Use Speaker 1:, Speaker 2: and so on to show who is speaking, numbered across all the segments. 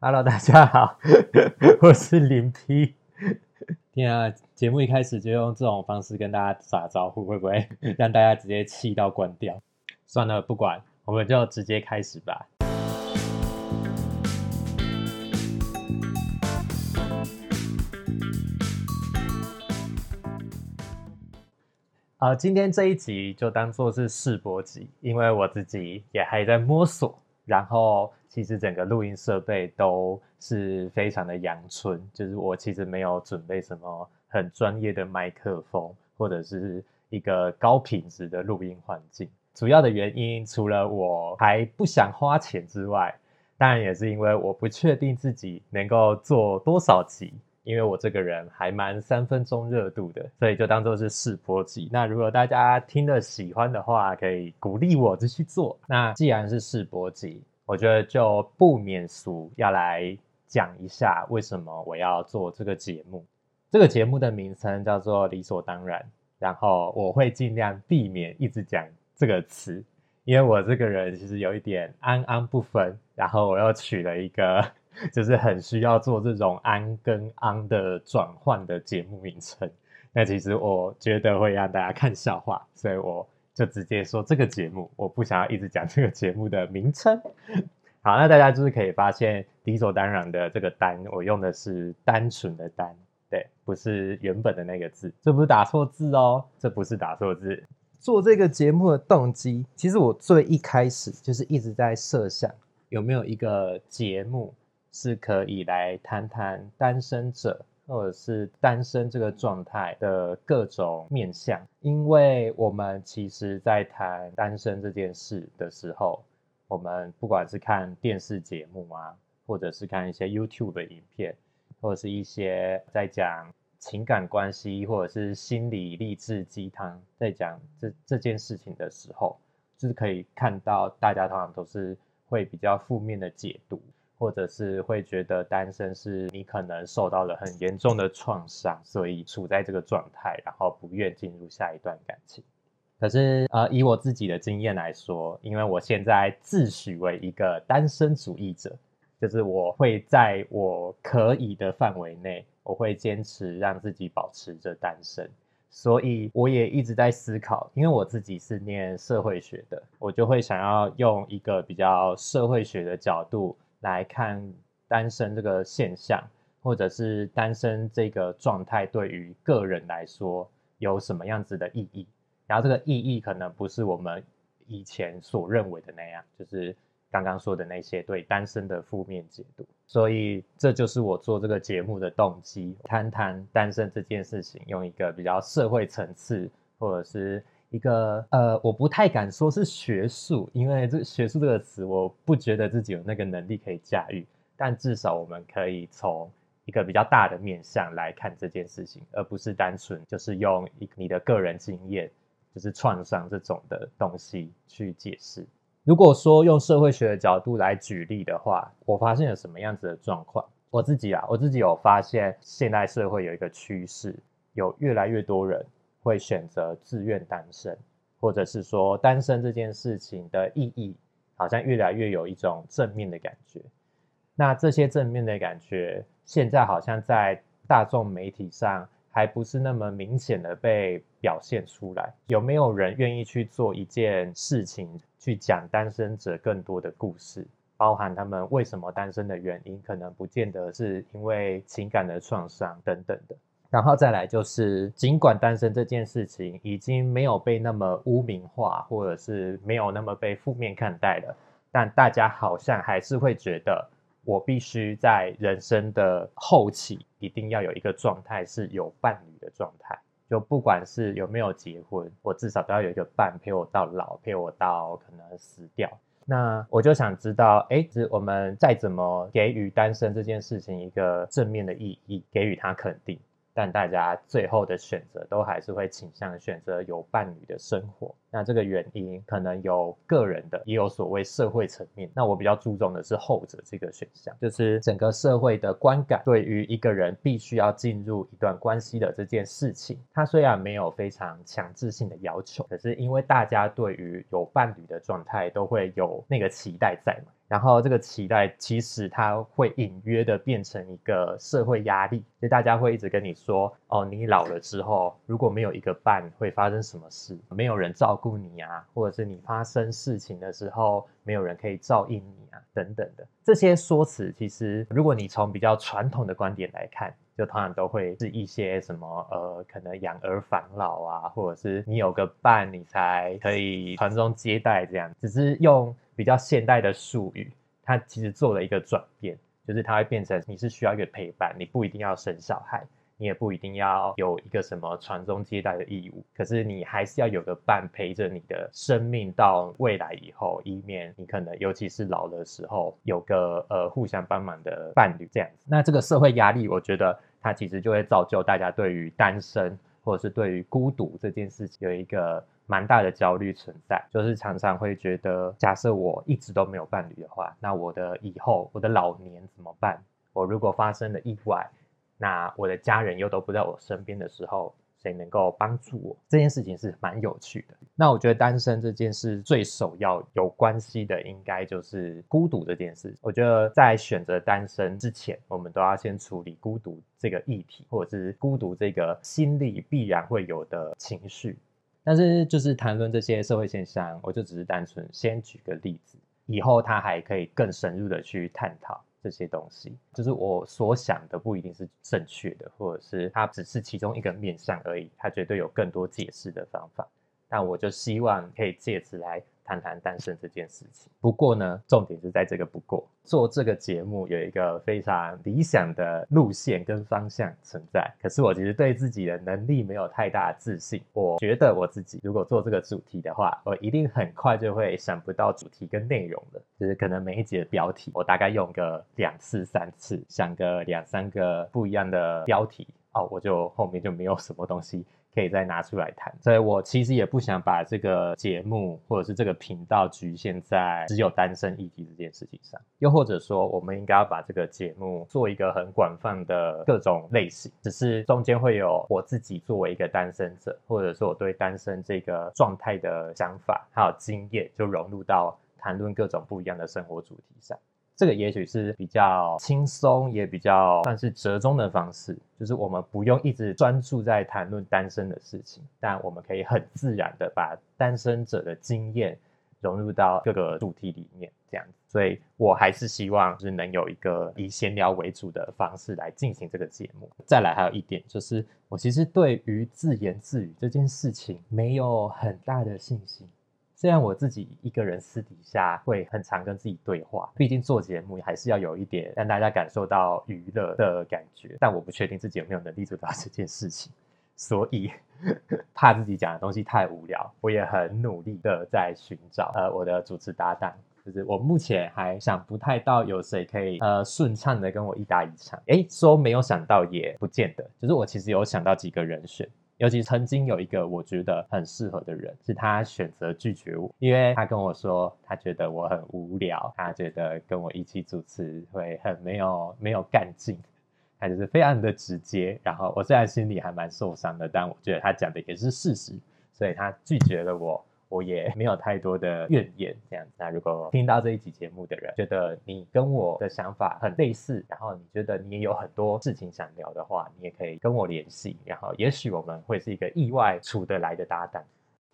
Speaker 1: Hello，大家好，我是林 P。天啊，节目一开始就用这种方式跟大家打招呼，会不会 让大家直接气到关掉？算了，不管，我们就直接开始吧。啊、今天这一集就当做是试播集，因为我自己也还在摸索。然后，其实整个录音设备都是非常的阳春，就是我其实没有准备什么很专业的麦克风，或者是一个高品质的录音环境。主要的原因，除了我还不想花钱之外，当然也是因为我不确定自己能够做多少集。因为我这个人还蛮三分钟热度的，所以就当做是试播集。那如果大家听了喜欢的话，可以鼓励我继续做。那既然是试播集，我觉得就不免俗要来讲一下为什么我要做这个节目。这个节目的名称叫做理所当然，然后我会尽量避免一直讲这个词，因为我这个人其实有一点安安不分，然后我又取了一个。就是很需要做这种安跟安的转换的节目名称，那其实我觉得会让大家看笑话，所以我就直接说这个节目，我不想要一直讲这个节目的名称。好，那大家就是可以发现理所当然的这个单，我用的是单纯的单，对，不是原本的那个字，这不是打错字哦，这不是打错字。做这个节目的动机，其实我最一开始就是一直在设想有没有一个节目。是可以来谈谈单身者，或者是单身这个状态的各种面向，因为我们其实，在谈单身这件事的时候，我们不管是看电视节目啊，或者是看一些 YouTube 的影片，或者是一些在讲情感关系，或者是心理励志鸡汤，在讲这这件事情的时候，就是可以看到大家通常都是会比较负面的解读。或者是会觉得单身是你可能受到了很严重的创伤，所以处在这个状态，然后不愿进入下一段感情。可是，呃，以我自己的经验来说，因为我现在自诩为一个单身主义者，就是我会在我可以的范围内，我会坚持让自己保持着单身。所以，我也一直在思考，因为我自己是念社会学的，我就会想要用一个比较社会学的角度。来看单身这个现象，或者是单身这个状态对于个人来说有什么样子的意义？然后这个意义可能不是我们以前所认为的那样，就是刚刚说的那些对单身的负面解读。所以这就是我做这个节目的动机，谈谈单身这件事情，用一个比较社会层次，或者是。一个呃，我不太敢说是学术，因为这“学术”这个词，我不觉得自己有那个能力可以驾驭。但至少我们可以从一个比较大的面向来看这件事情，而不是单纯就是用你的个人经验，就是创伤这种的东西去解释。如果说用社会学的角度来举例的话，我发现了什么样子的状况？我自己啊，我自己有发现，现代社会有一个趋势，有越来越多人。会选择自愿单身，或者是说单身这件事情的意义，好像越来越有一种正面的感觉。那这些正面的感觉，现在好像在大众媒体上还不是那么明显的被表现出来。有没有人愿意去做一件事情，去讲单身者更多的故事，包含他们为什么单身的原因，可能不见得是因为情感的创伤等等的。然后再来就是，尽管单身这件事情已经没有被那么污名化，或者是没有那么被负面看待了，但大家好像还是会觉得，我必须在人生的后期一定要有一个状态是有伴侣的状态，就不管是有没有结婚，我至少都要有一个伴陪我到老，陪我到可能死掉。那我就想知道，哎，是我们再怎么给予单身这件事情一个正面的意义，给予它肯定。但大家最后的选择都还是会倾向选择有伴侣的生活。那这个原因可能有个人的，也有所谓社会层面。那我比较注重的是后者这个选项，就是整个社会的观感对于一个人必须要进入一段关系的这件事情，它虽然没有非常强制性的要求，可是因为大家对于有伴侣的状态都会有那个期待在嘛。然后这个期待其实它会隐约的变成一个社会压力，就大家会一直跟你说，哦，你老了之后如果没有一个伴，会发生什么事？没有人照顾你啊，或者是你发生事情的时候，没有人可以照应你啊，等等的这些说辞，其实如果你从比较传统的观点来看，就通常都会是一些什么呃，可能养儿防老啊，或者是你有个伴，你才可以传宗接代这样，只是用。比较现代的术语，它其实做了一个转变，就是它会变成你是需要一个陪伴，你不一定要生小孩，你也不一定要有一个什么传宗接代的义务，可是你还是要有个伴陪着你的生命到未来以后，以免你可能尤其是老的时候有个呃互相帮忙的伴侣这样子。那这个社会压力，我觉得它其实就会造就大家对于单身或者是对于孤独这件事情有一个。蛮大的焦虑存在，就是常常会觉得，假设我一直都没有伴侣的话，那我的以后，我的老年怎么办？我如果发生了意外，那我的家人又都不在我身边的时候，谁能够帮助我？这件事情是蛮有趣的。那我觉得单身这件事最首要有关系的，应该就是孤独这件事。我觉得在选择单身之前，我们都要先处理孤独这个议题，或者是孤独这个心里必然会有的情绪。但是，就是谈论这些社会现象，我就只是单纯先举个例子，以后他还可以更深入的去探讨这些东西。就是我所想的不一定是正确的，或者是它只是其中一个面向而已，它绝对有更多解释的方法。但我就希望可以借此来。谈谈单身这件事情。不过呢，重点是在这个“不过”。做这个节目有一个非常理想的路线跟方向存在，可是我其实对自己的能力没有太大的自信。我觉得我自己如果做这个主题的话，我一定很快就会想不到主题跟内容了。就是可能每一节标题，我大概用个两次、三次，想个两三个不一样的标题，哦，我就后面就没有什么东西。可以再拿出来谈，所以我其实也不想把这个节目或者是这个频道局限在只有单身议题这件事情上，又或者说，我们应该要把这个节目做一个很广泛的各种类型，只是中间会有我自己作为一个单身者，或者说我对单身这个状态的想法还有经验，就融入到谈论各种不一样的生活主题上。这个也许是比较轻松，也比较算是折中的方式，就是我们不用一直专注在谈论单身的事情，但我们可以很自然的把单身者的经验融入到各个主题里面，这样子。所以我还是希望是能有一个以闲聊为主的方式来进行这个节目。再来还有一点就是，我其实对于自言自语这件事情没有很大的信心。虽然我自己一个人私底下会很常跟自己对话，毕竟做节目还是要有一点让大家感受到娱乐的感觉，但我不确定自己有没有能力做到这件事情，所以 怕自己讲的东西太无聊，我也很努力的在寻找呃我的主持搭档，就是我目前还想不太到有谁可以呃顺畅的跟我一搭一唱，诶，说没有想到也不见得，就是我其实有想到几个人选。尤其曾经有一个我觉得很适合的人，是他选择拒绝我，因为他跟我说他觉得我很无聊，他觉得跟我一起主持会很没有没有干劲，他就是非常的直接。然后我虽然心里还蛮受伤的，但我觉得他讲的也是事实，所以他拒绝了我。我也没有太多的怨言，这样。那如果听到这一集节目的人，觉得你跟我的想法很类似，然后你觉得你也有很多事情想聊的话，你也可以跟我联系，然后也许我们会是一个意外处得来的搭档。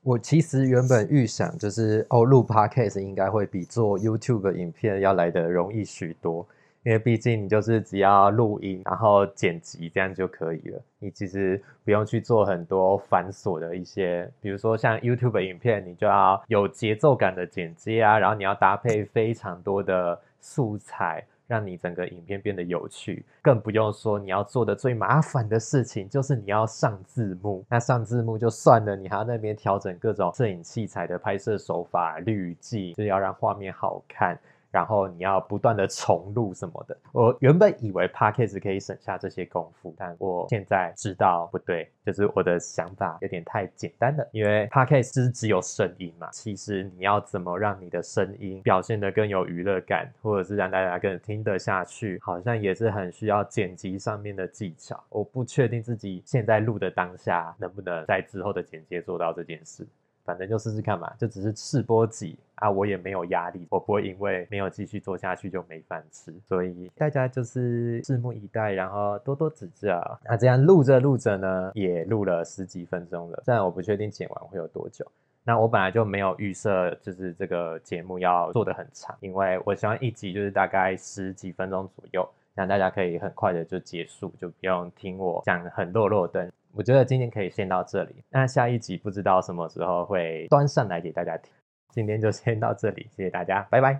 Speaker 1: 我其实原本预想就是，哦，录 Podcast 应该会比做 YouTube 影片要来得容易许多。因为毕竟你就是只要录音，然后剪辑这样就可以了。你其实不用去做很多繁琐的一些，比如说像 YouTube 影片，你就要有节奏感的剪接啊，然后你要搭配非常多的素材，让你整个影片变得有趣。更不用说你要做的最麻烦的事情，就是你要上字幕。那上字幕就算了，你还要那边调整各种摄影器材的拍摄手法、滤镜，就是要让画面好看。然后你要不断的重录什么的，我原本以为 Podcast 可以省下这些功夫，但我现在知道不对，就是我的想法有点太简单了。因为 Podcast 是只有声音嘛，其实你要怎么让你的声音表现得更有娱乐感，或者是让大家更听得下去，好像也是很需要剪辑上面的技巧。我不确定自己现在录的当下能不能在之后的剪接做到这件事。反正就试试看嘛，就只是试播集啊，我也没有压力，我不会因为没有继续做下去就没饭吃，所以大家就是拭目以待，然后多多指教。那这样录着录着呢，也录了十几分钟了，虽然我不确定剪完会有多久。那我本来就没有预设，就是这个节目要做得很长，因为我希望一集就是大概十几分钟左右，让大家可以很快的就结束，就不用听我讲很落落的。我觉得今天可以先到这里，那下一集不知道什么时候会端上来给大家听。今天就先到这里，谢谢大家，拜拜。